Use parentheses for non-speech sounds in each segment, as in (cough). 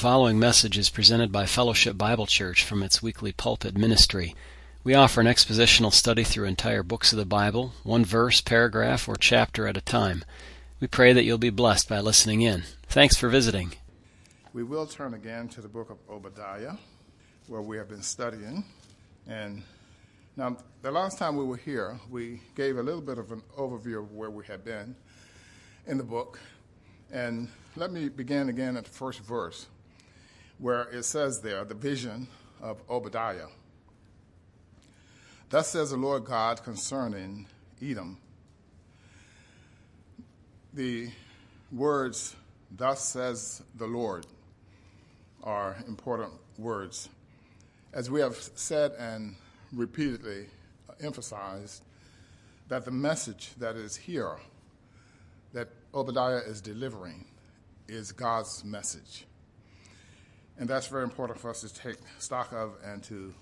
following message is presented by Fellowship Bible Church from its weekly pulpit ministry. We offer an expositional study through entire books of the Bible, one verse, paragraph, or chapter at a time. We pray that you'll be blessed by listening in. Thanks for visiting. We will turn again to the book of Obadiah, where we have been studying. And now, the last time we were here, we gave a little bit of an overview of where we had been in the book. And let me begin again at the first verse, where it says there, the vision of Obadiah. Thus says the Lord God concerning Edom. The words, thus says the Lord, are important words. As we have said and repeatedly emphasized, that the message that is here, that Obadiah is delivering, is God's message. And that's very important for us to take stock of and to,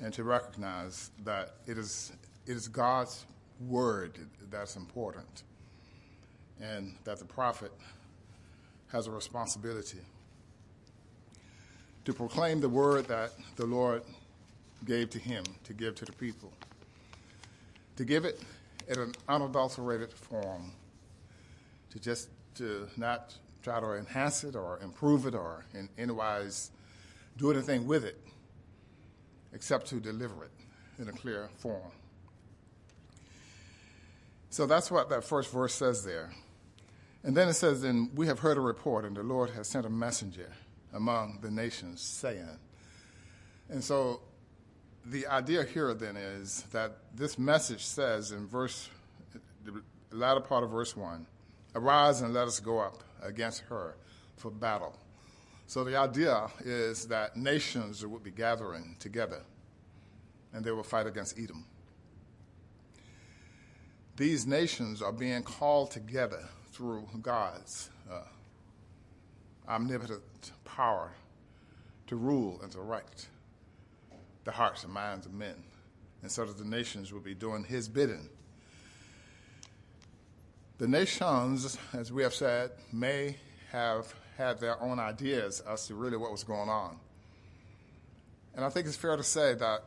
and to recognize that it is, it is God's word that's important, and that the prophet has a responsibility to proclaim the word that the Lord gave to him to give to the people, to give it in an unadulterated form, to just to not try to enhance it or improve it or in any wise do anything with it except to deliver it in a clear form. So that's what that first verse says there. And then it says, And we have heard a report, and the Lord has sent a messenger among the nations, saying. And so the idea here then is that this message says in verse, the latter part of verse 1, Arise and let us go up against her for battle. So the idea is that nations would be gathering together and they will fight against Edom. These nations are being called together through God's uh, omnipotent power to rule and to right the hearts and minds of men, and so that the nations will be doing his bidding. The nations, as we have said, may have had their own ideas as to really what was going on. And I think it's fair to say that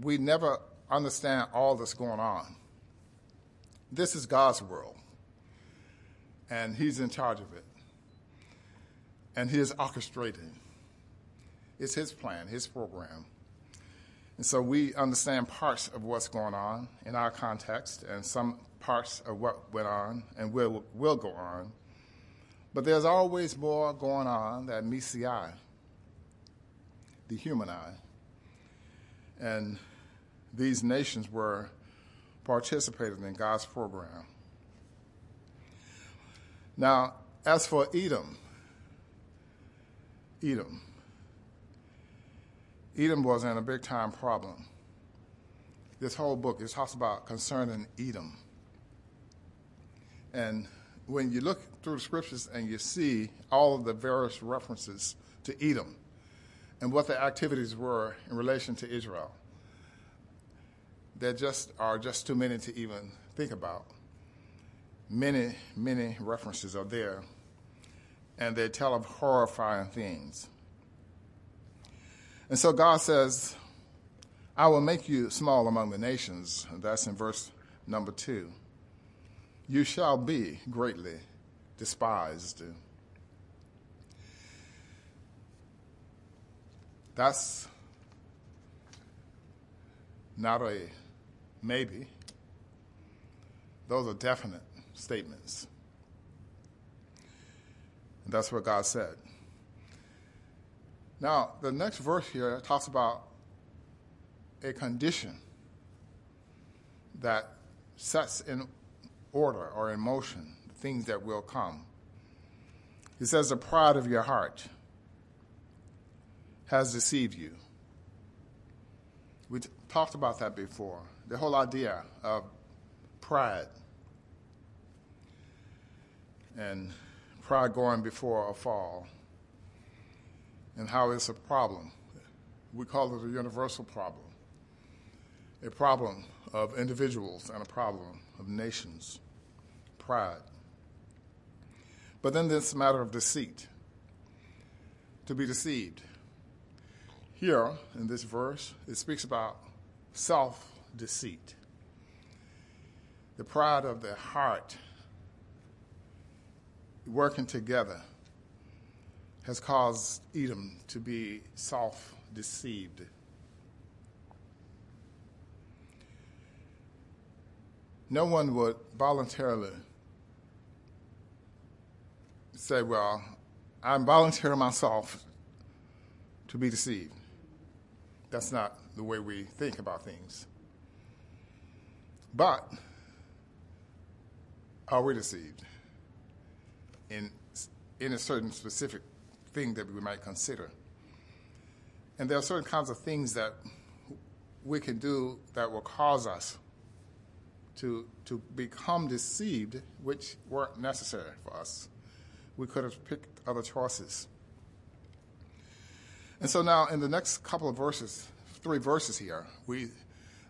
we never understand all that's going on. This is God's world, and He's in charge of it, and He is orchestrating. It's His plan, His program. And so we understand parts of what's going on in our context, and some parts of what went on and will, will go on. But there's always more going on that meets the eye, the human eye. And these nations were participating in God's program. Now, as for Edom, Edom, Edom was in a big time problem. This whole book is talks about concerning Edom. And when you look through the scriptures and you see all of the various references to Edom and what the activities were in relation to Israel, there just are just too many to even think about. Many, many references are there, and they tell of horrifying things. And so God says, I will make you small among the nations. That's in verse number two you shall be greatly despised. That's not a maybe. Those are definite statements. And that's what God said. Now, the next verse here talks about a condition that sets in order or in motion, the things that will come. He says, The pride of your heart has deceived you. We t- talked about that before. The whole idea of pride and pride going before a fall and how it's a problem. We call it a universal problem, a problem of individuals and a problem of nations pride. But then this matter of deceit. to be deceived. Here in this verse, it speaks about self deceit. The pride of the heart working together has caused Edom to be self deceived. No one would voluntarily say, Well, I'm volunteering myself to be deceived. That's not the way we think about things. But are we deceived in, in a certain specific thing that we might consider? And there are certain kinds of things that we can do that will cause us to, to become deceived, which weren't necessary for us. We could have picked other choices. And so now, in the next couple of verses, three verses here, we,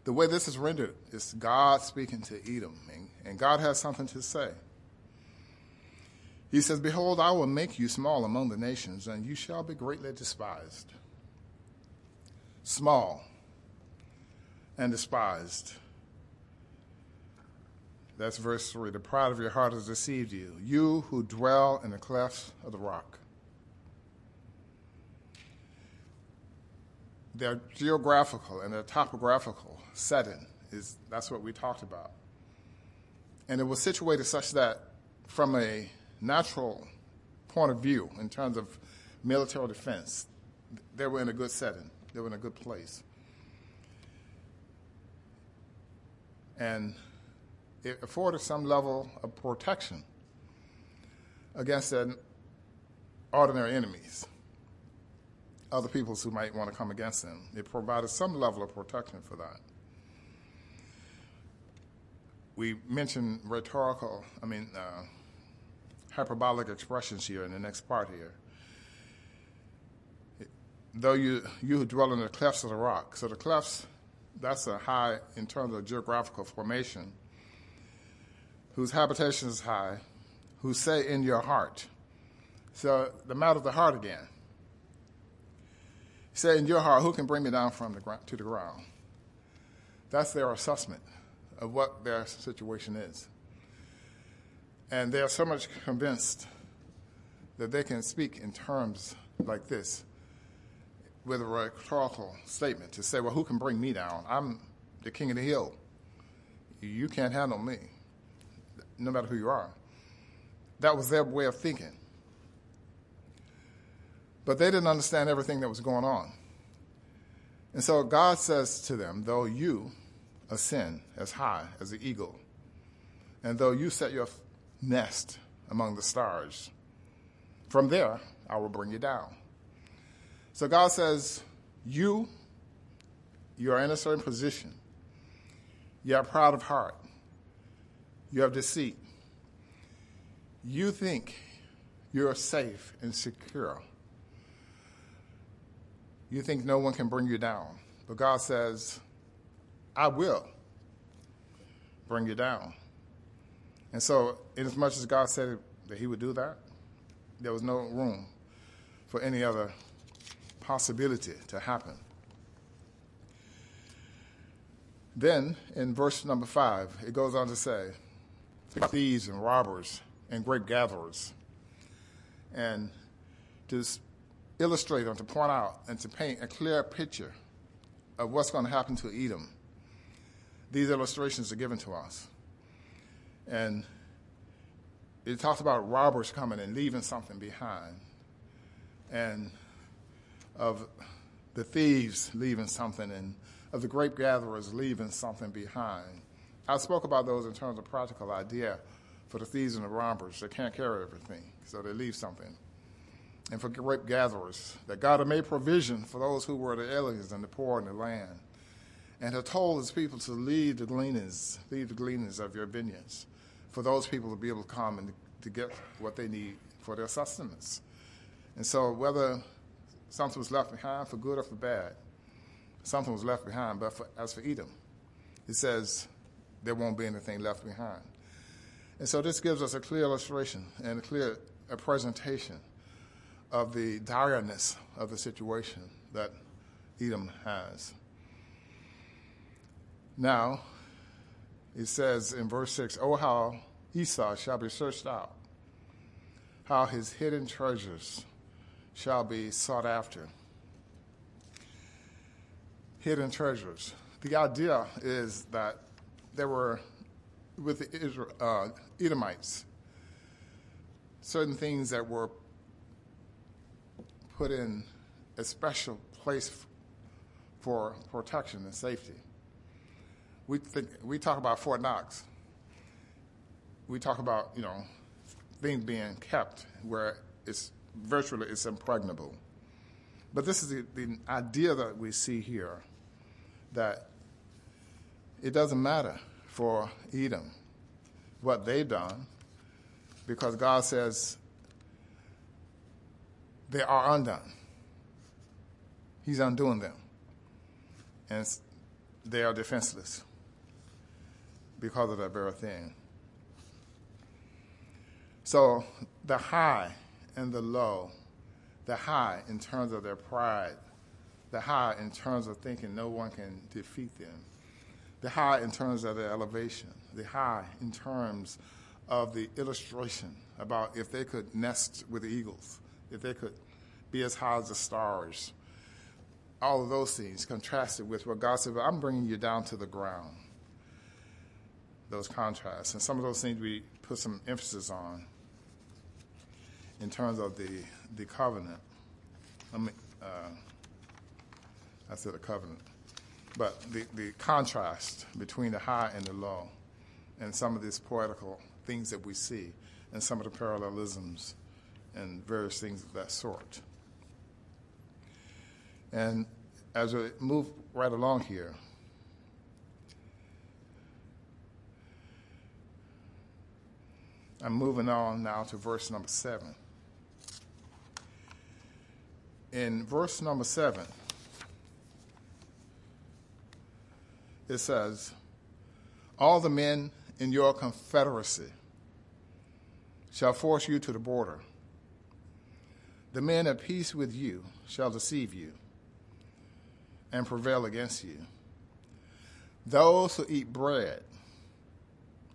the way this is rendered is God speaking to Edom, and, and God has something to say. He says, Behold, I will make you small among the nations, and you shall be greatly despised. Small and despised. That's verse 3. The pride of your heart has deceived you, you who dwell in the clefts of the rock. Their geographical and their topographical setting is that's what we talked about. And it was situated such that from a natural point of view, in terms of military defense, they were in a good setting. They were in a good place. And it afforded some level of protection against ordinary enemies, other peoples who might want to come against them. It provided some level of protection for that. We mentioned rhetorical, I mean, uh, hyperbolic expressions here in the next part here. Though you, you dwell in the clefts of the rock, so the clefts, that's a high in terms of geographical formation whose habitation is high, who say in your heart. So the matter of the heart again. Say in your heart, who can bring me down from the ground to the ground? That's their assessment of what their situation is. And they are so much convinced that they can speak in terms like this with a rhetorical statement to say, well, who can bring me down? I'm the king of the hill. You can't handle me no matter who you are. That was their way of thinking. But they didn't understand everything that was going on. And so God says to them, Though you ascend as high as the eagle, and though you set your nest among the stars, from there I will bring you down. So God says, You, you are in a certain position. You are proud of heart. You have deceit. You think you're safe and secure. You think no one can bring you down. But God says, I will bring you down. And so, inasmuch as God said that He would do that, there was no room for any other possibility to happen. Then, in verse number five, it goes on to say, thieves and robbers and grape gatherers. And to illustrate and to point out and to paint a clear picture of what's going to happen to Edom, these illustrations are given to us. And it talks about robbers coming and leaving something behind, and of the thieves leaving something, and of the grape gatherers leaving something behind. I spoke about those in terms of practical idea for the thieves and the robbers. They can't carry everything, so they leave something. And for grape gatherers, that God had made provision for those who were the aliens and the poor in the land, and had told his people to leave the gleanings, leave the gleanings of your vineyards, for those people to be able to come and to get what they need for their sustenance. And so, whether something was left behind for good or for bad, something was left behind. But for, as for Edom, it says, there won't be anything left behind. And so this gives us a clear illustration and a clear a presentation of the direness of the situation that Edom has. Now, it says in verse 6 Oh, how Esau shall be searched out, how his hidden treasures shall be sought after. Hidden treasures. The idea is that there were, with the Israel, uh, Edomites, certain things that were put in a special place for protection and safety. We think we talk about Fort Knox. We talk about you know things being kept where it's virtually it's impregnable. But this is the, the idea that we see here that it doesn't matter for Edom what they've done because God says they are undone. He's undoing them. And they are defenseless because of that very thing. So the high and the low, the high in terms of their pride, the high in terms of thinking no one can defeat them, the high in terms of the elevation, the high in terms of the illustration about if they could nest with eagles, if they could be as high as the stars. All of those things contrasted with what God said, I'm bringing you down to the ground. Those contrasts. And some of those things we put some emphasis on in terms of the, the covenant. I mean, uh, I said a covenant. But the, the contrast between the high and the low and some of these poetical things that we see and some of the parallelisms and various things of that sort. And as we move right along here, I'm moving on now to verse number seven. In verse number seven, it says, All the men in your confederacy shall force you to the border. The men at peace with you shall deceive you and prevail against you. Those who eat bread,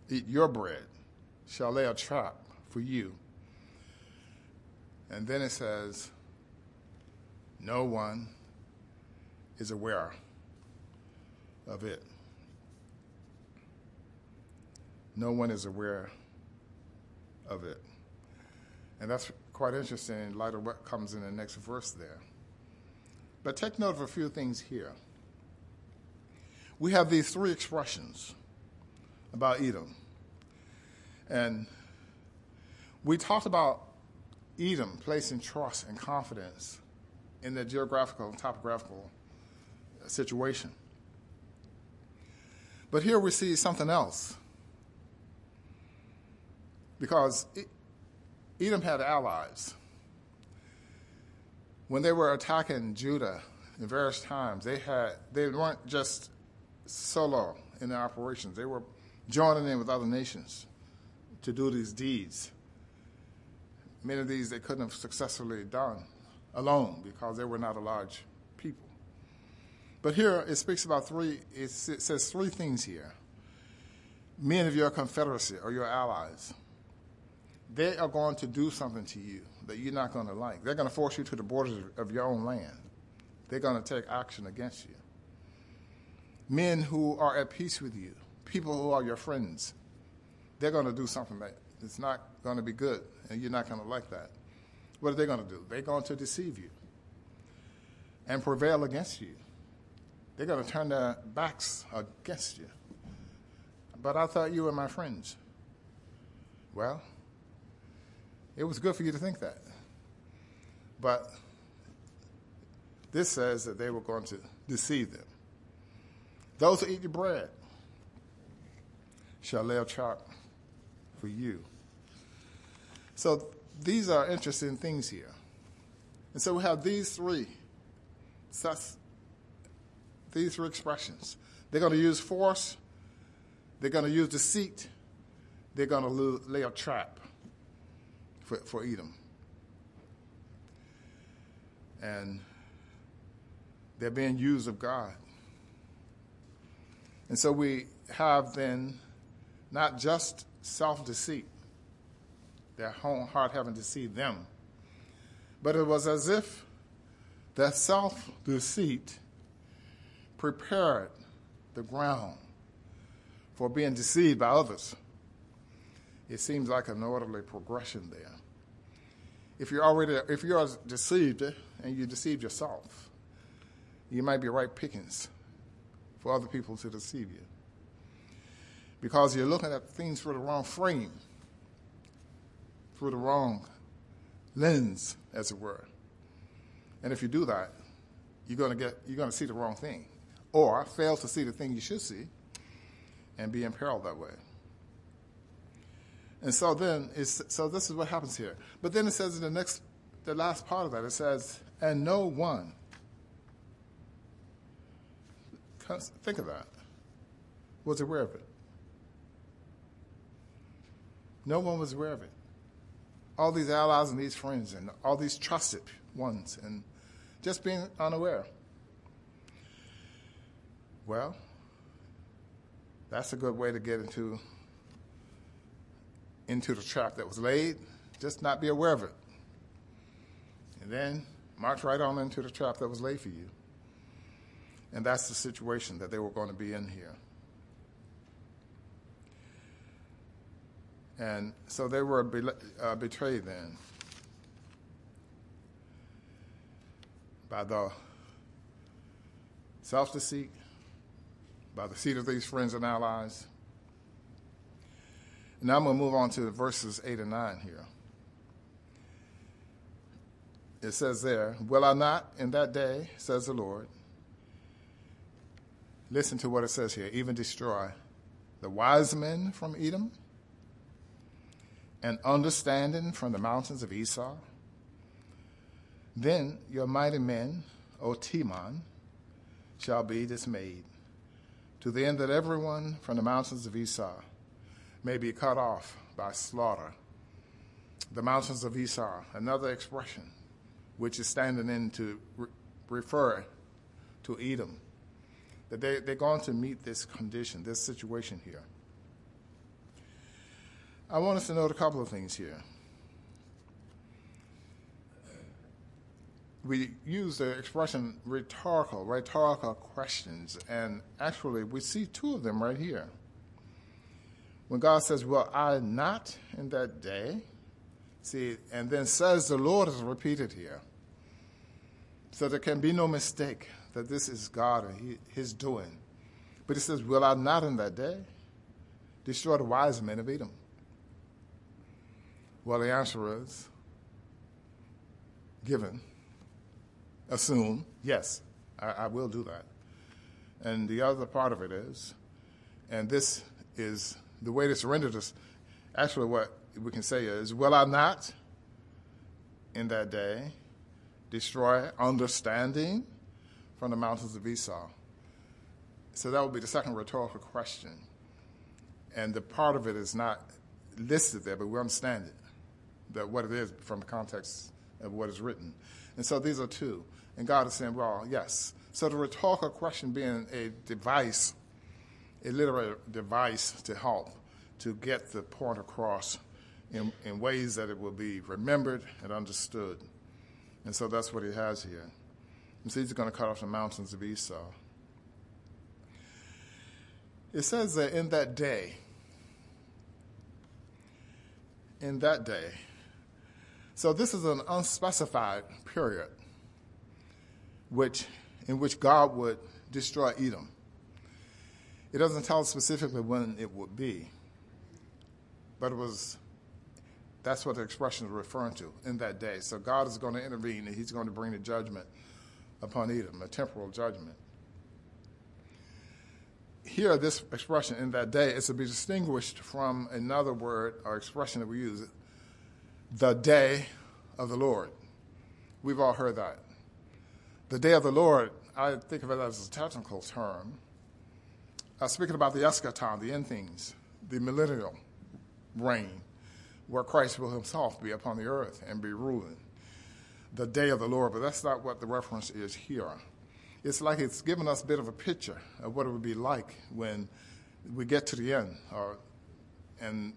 eat your bread, shall lay a trap for you. And then it says, No one is aware of it. No one is aware of it. And that's quite interesting in light of what comes in the next verse there. But take note of a few things here. We have these three expressions about Edom. And we talked about Edom placing trust and confidence in the geographical and topographical situation. But here we see something else. Because Edom had allies when they were attacking Judah in various times, they had they weren't just solo in their operations. They were joining in with other nations to do these deeds. Many of these they couldn't have successfully done alone because they were not a large. But here it speaks about three, it says three things here. Men of your confederacy or your allies, they are going to do something to you that you're not going to like. They're going to force you to the borders of your own land. They're going to take action against you. Men who are at peace with you, people who are your friends, they're going to do something that is not going to be good, and you're not going to like that. What are they going to do? They're going to deceive you and prevail against you. They're going to turn their backs against you. But I thought you were my friends. Well, it was good for you to think that. But this says that they were going to deceive them. Those who eat your bread shall lay a for you. So these are interesting things here. And so we have these three these three expressions. They're going to use force, they're going to use deceit, they're going to lay a trap for, for Edom. And they're being used of God. And so we have then not just self deceit, their own heart having deceived them, but it was as if that self deceit prepared the ground for being deceived by others. It seems like an orderly progression there. If you're already if you're deceived and you deceive yourself, you might be right pickings for other people to deceive you. Because you're looking at things through the wrong frame, through the wrong lens, as it were. And if you do that, you're to get you're to see the wrong thing, or fail to see the thing you should see, and be imperiled that way. And so then, it's, so this is what happens here. But then it says in the next, the last part of that, it says, and no one. Think of that. Was aware of it. No one was aware of it. All these allies and these friends and all these trusted ones and just being unaware. Well, that's a good way to get into into the trap that was laid, just not be aware of it. And then march right on into the trap that was laid for you. And that's the situation that they were going to be in here. And so they were uh, betrayed then by the self deceit, by the seed of these friends and allies. Now I'm going to move on to verses 8 and 9 here. It says there, Will I not in that day, says the Lord, listen to what it says here, even destroy the wise men from Edom and understanding from the mountains of Esau? Then your mighty men, O Teman, shall be dismayed, to the end that everyone from the mountains of Esau may be cut off by slaughter. The mountains of Esau, another expression which is standing in to re- refer to Edom. That they, they're going to meet this condition, this situation here. I want us to note a couple of things here. We use the expression rhetorical, rhetorical questions, and actually we see two of them right here. When God says, Will I not in that day? See, and then says the Lord is repeated here. So there can be no mistake that this is God and he, His doing. But He says, Will I not in that day destroy the wise men of Edom? Well, the answer is given, assume, yes, I, I will do that. And the other part of it is, and this is the way this rendered us, actually, what we can say is, Will I not in that day destroy understanding from the mountains of Esau? So that would be the second rhetorical question. And the part of it is not listed there, but we understand it, that what it is from the context of what is written. And so these are two. And God is saying, well, yes. So the rhetorical question being a device a literary device to help to get the point across in, in ways that it will be remembered and understood. And so that's what he has here. And so he's going to cut off the mountains of Esau. It says that in that day, in that day, so this is an unspecified period which, in which God would destroy Edom. It doesn't tell us specifically when it would be, but it was. That's what the expression is referring to in that day. So God is going to intervene and He's going to bring the judgment upon Edom, a temporal judgment. Here, this expression in that day is to be distinguished from another word or expression that we use, the day of the Lord. We've all heard that. The day of the Lord, I think of it as a technical term uh, speaking about the eschaton, the end things, the millennial reign, where Christ will himself be upon the earth and be ruling. the day of the Lord, but that's not what the reference is here. It's like it's giving us a bit of a picture of what it would be like when we get to the end, or, and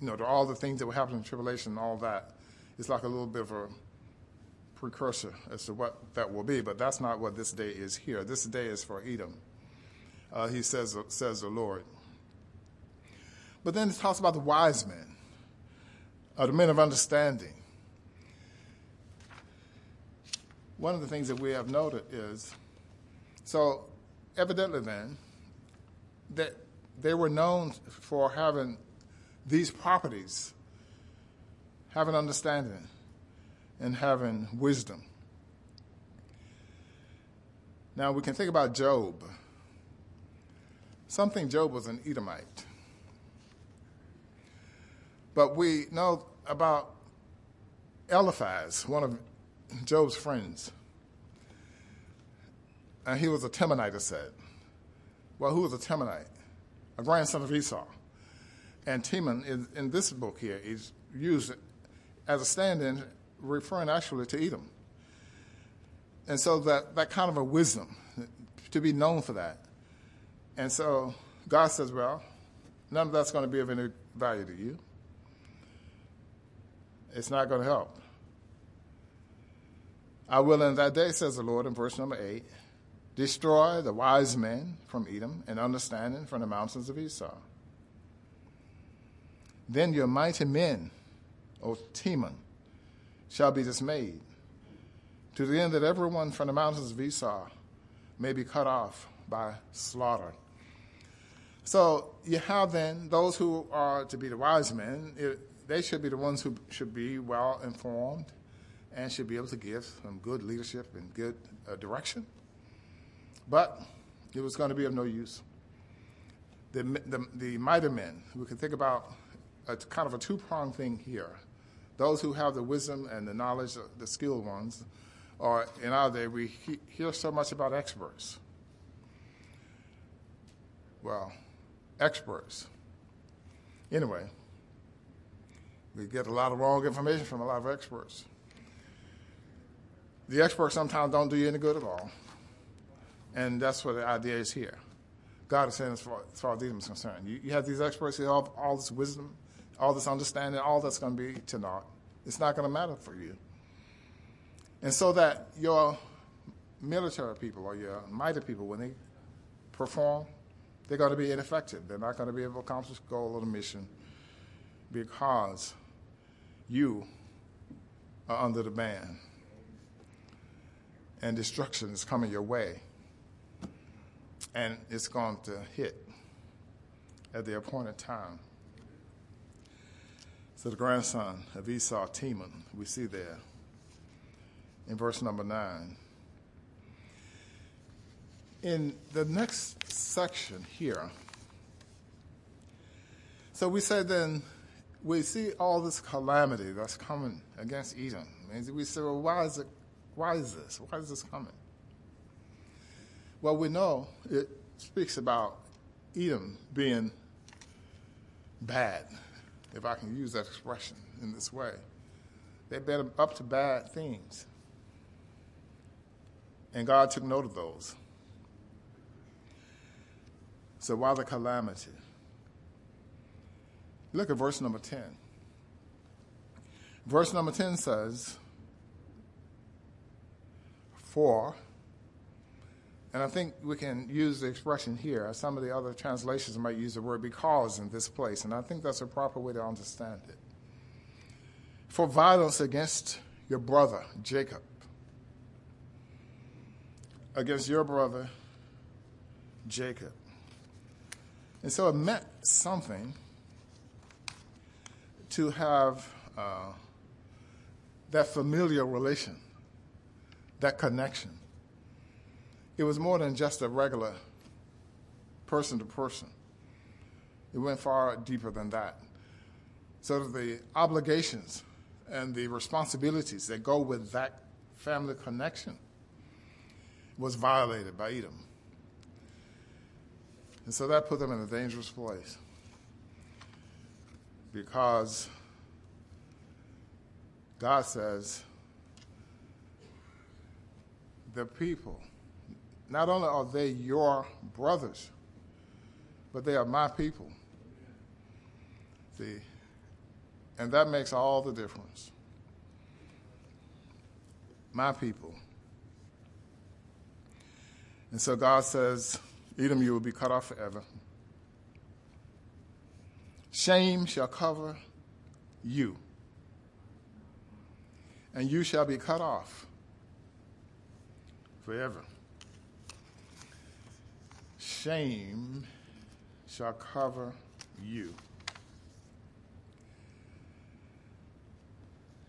you know, all the things that will happen in tribulation and all that. It's like a little bit of a precursor as to what that will be, but that's not what this day is here. This day is for Edom. Uh, he says, says the Lord. But then it talks about the wise men, uh, the men of understanding. One of the things that we have noted is so, evidently, then, that they were known for having these properties, having understanding, and having wisdom. Now, we can think about Job. Something Job was an Edomite. But we know about Eliphaz, one of Job's friends. And he was a Temanite, it said. Well, who was a Temanite? A grandson of Esau. And Teman, in, in this book here, is used as a stand in, referring actually to Edom. And so that, that kind of a wisdom, to be known for that. And so God says, well, none of that's going to be of any value to you. It's not going to help. I will in that day, says the Lord in verse number 8, Destroy the wise men from Edom and understanding from the mountains of Esau. Then your mighty men, O Teman, shall be dismayed, to the end that everyone from the mountains of Esau may be cut off by slaughter. So you have then those who are to be the wise men, it, they should be the ones who should be well informed and should be able to give some good leadership and good uh, direction. But it was going to be of no use. The, the, the mighty men, we can think about a kind of a two pronged thing here. Those who have the wisdom and the knowledge, the skilled ones, or in our day, we he, hear so much about experts. Well, experts. Anyway, we get a lot of wrong information from a lot of experts. The experts sometimes don't do you any good at all. And that's what the idea is here. God is saying, as far as, as is concerned, you, you have these experts, you have all this wisdom, all this understanding, all that's going to be to naught. It's not going to matter for you. And so that your military people or your mighty people, when they perform, they're going to be ineffective. They're not going to be able to accomplish the goal of the mission because you are under the ban and destruction is coming your way and it's going to hit at the appointed time. So the grandson of Esau, Teman, we see there in verse number 9. In the next section here, so we said then, we see all this calamity that's coming against Edom. And we say, well, why is, it, why is this? Why is this coming? Well, we know it speaks about Edom being bad, if I can use that expression in this way. They've been up to bad things. And God took note of those. So why the calamity? Look at verse number 10. Verse number 10 says, For and I think we can use the expression here. Some of the other translations might use the word because in this place, and I think that's a proper way to understand it. For violence against your brother, Jacob, against your brother, Jacob. And so it meant something to have uh, that familiar relation, that connection it was more than just a regular person to person. It went far deeper than that. So the obligations and the responsibilities that go with that family connection was violated by Edom. And so that put them in a dangerous place because God says the people, not only are they your brothers, but they are my people. See, and that makes all the difference. My people. And so God says, Edom, you will be cut off forever. Shame shall cover you, and you shall be cut off forever. Shame shall cover you.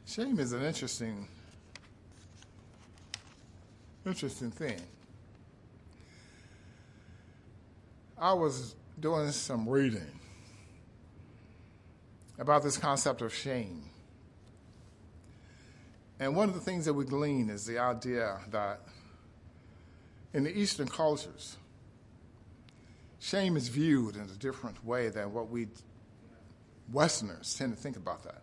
Shame is an interesting, interesting thing. I was doing some reading about this concept of shame. And one of the things that we glean is the idea that in the Eastern cultures, shame is viewed in a different way than what we Westerners tend to think about that.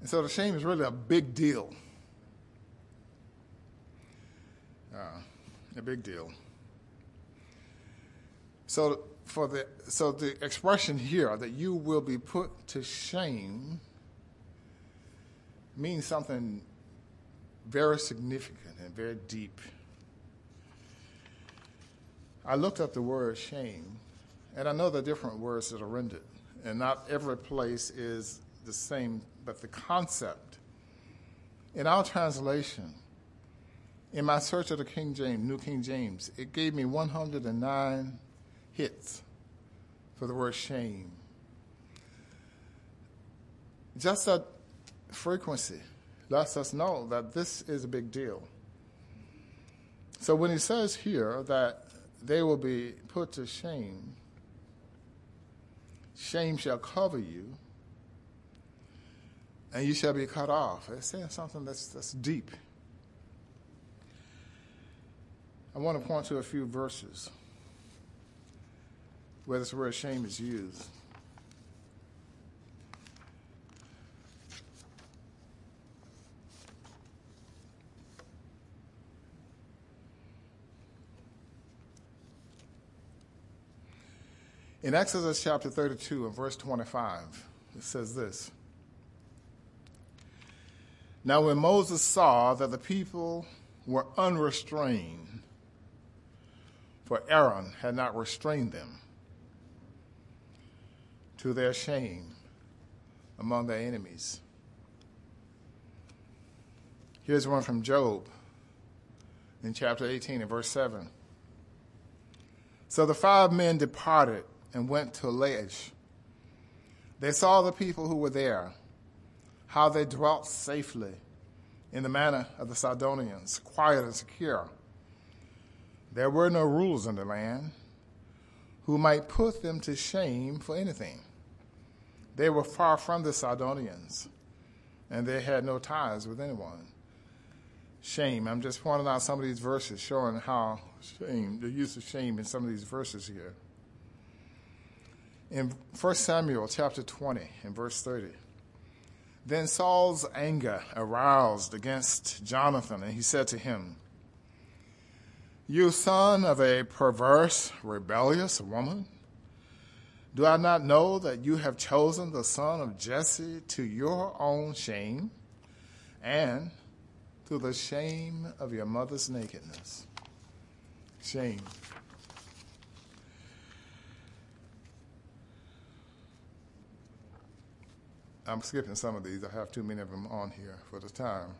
And so the shame is really a big deal. Uh, a big deal. So for the so the expression here that you will be put to shame means something very significant and very deep. I looked up the word shame, and I know the different words that are rendered, and not every place is the same but the concept. In our translation, in my search of the King James, New King James, it gave me 109 hits for the word shame. Just that frequency lets us know that this is a big deal. So when he says here that they will be put to shame, shame shall cover you, and you shall be cut off. It's saying something that's, that's deep. I want to point to a few verses where this word shame is used. In Exodus chapter 32 and verse 25, it says this. Now, when Moses saw that the people were unrestrained, for Aaron had not restrained them, to their shame among their enemies. Here's one from Job in chapter 18 and verse 7. So the five men departed and went to Laish. They saw the people who were there how they dwelt safely in the manner of the Sidonians, quiet and secure. There were no rules in the land who might put them to shame for anything. They were far from the Sidonians, and they had no ties with anyone. Shame. I'm just pointing out some of these verses showing how shame, the use of shame in some of these verses here. In 1 Samuel chapter 20 and verse 30, then Saul's anger aroused against Jonathan, and he said to him, You son of a perverse, rebellious woman, do I not know that you have chosen the son of Jesse to your own shame and to the shame of your mother's nakedness? Shame. I'm skipping some of these. I have too many of them on here for the time.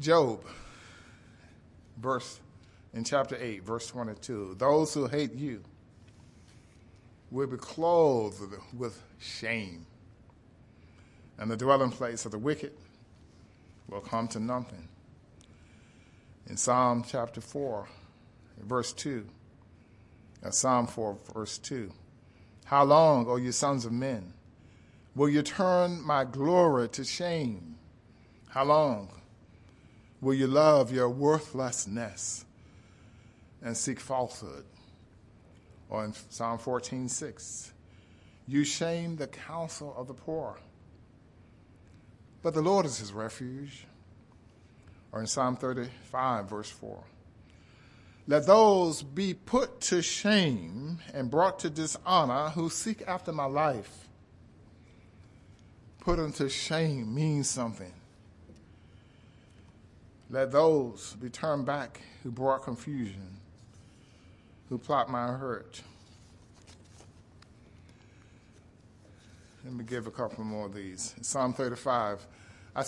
Job, verse in chapter 8, verse 22. Those who hate you will be clothed with shame, and the dwelling place of the wicked will come to nothing. In Psalm chapter 4, verse 2, uh, Psalm 4, verse 2. How long, O you sons of men? Will you turn my glory to shame? How long will you love your worthlessness and seek falsehood? Or in Psalm 14, 6, you shame the counsel of the poor. But the Lord is his refuge. or in Psalm 35, verse 4. Let those be put to shame and brought to dishonor who seek after my life. Put unto shame means something. Let those be turned back who brought confusion, who plot my hurt. Let me give a couple more of these. Psalm 35. I,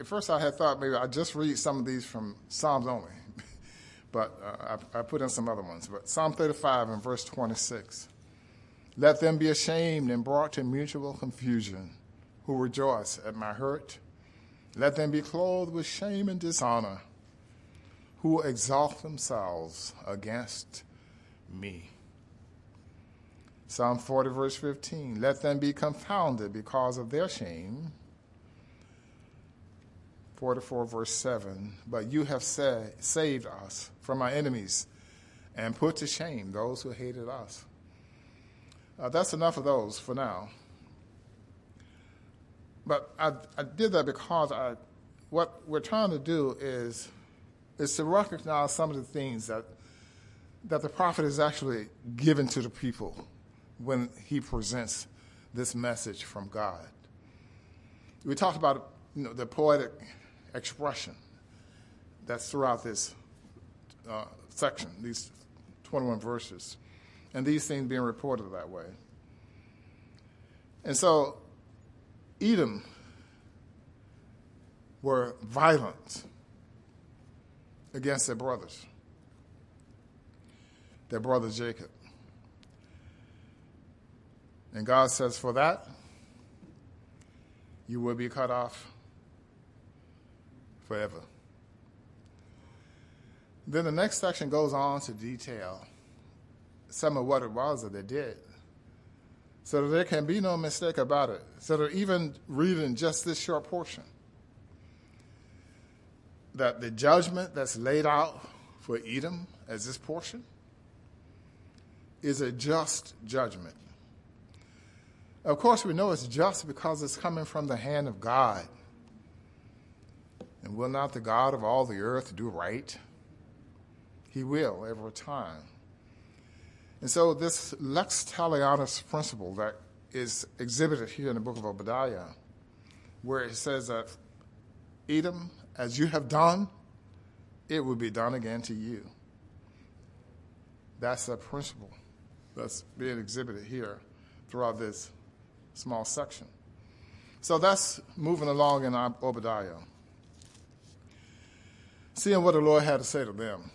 at first, I had thought maybe I'd just read some of these from Psalms only (laughs) but uh, I, I put in some other ones. But Psalm 35 and verse 26. Let them be ashamed and brought to mutual confusion who rejoice at my hurt. Let them be clothed with shame and dishonor who exalt themselves against me. Psalm 40, verse 15. Let them be confounded because of their shame 44, verse 7. But you have saved us from our enemies and put to shame those who hated us. Uh, that's enough of those for now. But I, I did that because I, what we're trying to do is, is to recognize some of the things that, that the prophet is actually given to the people when he presents this message from God. We talked about you know, the poetic expression that's throughout this uh, section, these 21 verses, and these things being reported that way. And so, Edom were violent against their brothers, their brother Jacob. And God says, For that, you will be cut off forever. Then the next section goes on to detail some of what it was that they did. So there can be no mistake about it. So that even reading just this short portion, that the judgment that's laid out for Edom as this portion is a just judgment. Of course, we know it's just because it's coming from the hand of God. And will not the God of all the earth do right? He will every time. And so, this lex talionis principle that is exhibited here in the book of Obadiah, where it says that Edom, as you have done, it will be done again to you. That's the principle that's being exhibited here throughout this small section. So that's moving along in Obadiah seeing what the Lord had to say to them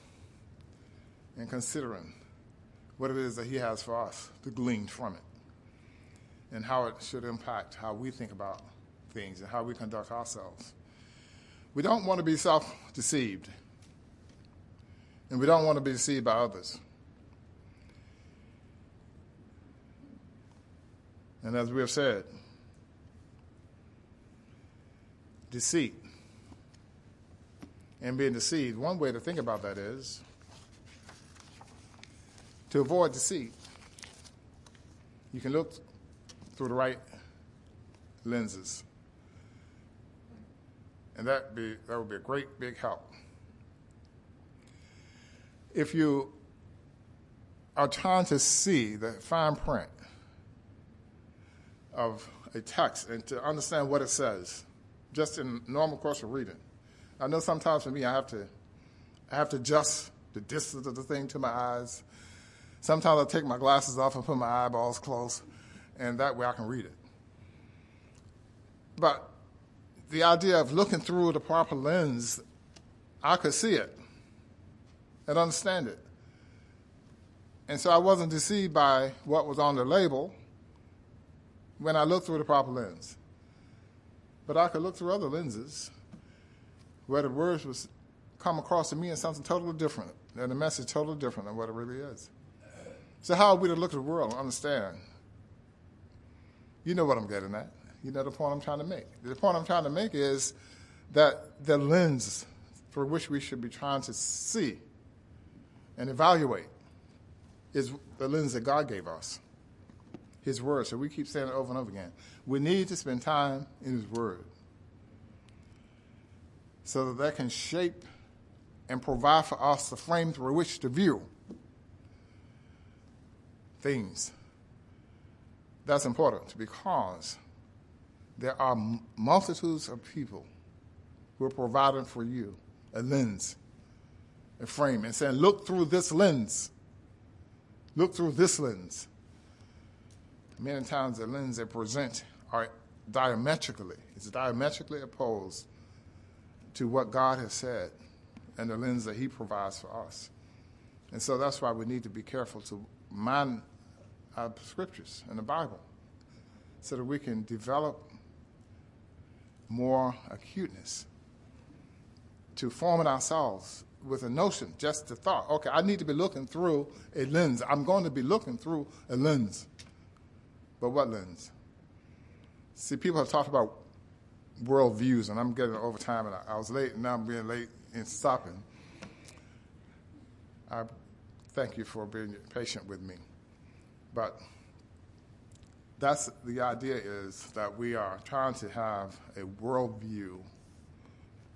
and considering what it is that He has for us to glean from it and how it should impact how we think about things and how we conduct ourselves. We don't want to be self deceived, and we don't want to be deceived by others. And as we have said, deceit and being deceived. One way to think about that is to avoid deceit. You can look through the right lenses. And that be that would be a great big help. If you are trying to see the fine print of a text and to understand what it says, just in normal course of reading, I know sometimes for me, I have to, I have to adjust the distance of the thing to my eyes. Sometimes I take my glasses off and put my eyeballs close, and that way I can read it. But the idea of looking through the proper lens, I could see it and understand it. And so I wasn't deceived by what was on the label when I looked through the proper lens. But I could look through other lenses where the words was come across to me as something totally different, and the message totally different than what it really is. So how are we to look at the world and understand? You know what I'm getting at. You know the point I'm trying to make. The point I'm trying to make is that the lens for which we should be trying to see and evaluate is the lens that God gave us, His Word. So we keep saying it over and over again. We need to spend time in His Word. so that that can shape and provide for us the frame through which to view things. That's important because there are multitudes of people who are providing for you a lens, a frame, and saying, Look through this lens. Look through this lens. Many times the lens they present are diametrically, it's diametrically opposed to what God has said and the lens that He provides for us. And so that's why we need to be careful to mind our scriptures and the Bible so that we can develop more acuteness to form it ourselves with a notion, just the thought, okay, I need to be looking through a lens. I'm going to be looking through a lens. But what lens? See, people have talked about worldviews, and I'm getting over time, and I was late, and now I'm being late in stopping. I thank you for being patient with me. But that's the idea is that we are trying to have a worldview,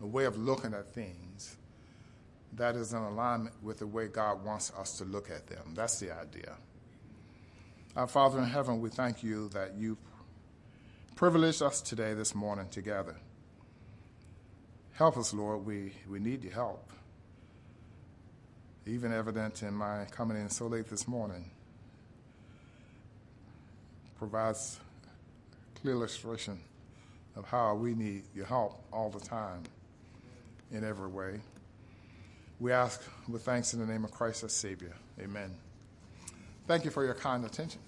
a way of looking at things that is in alignment with the way God wants us to look at them. That's the idea. Our Father in heaven, we thank you that you privileged us today, this morning, together. Help us, Lord. We, we need your help. Even evident in my coming in so late this morning provides clear illustration of how we need your help all the time in every way. We ask with thanks in the name of Christ our Savior. Amen. Thank you for your kind attention.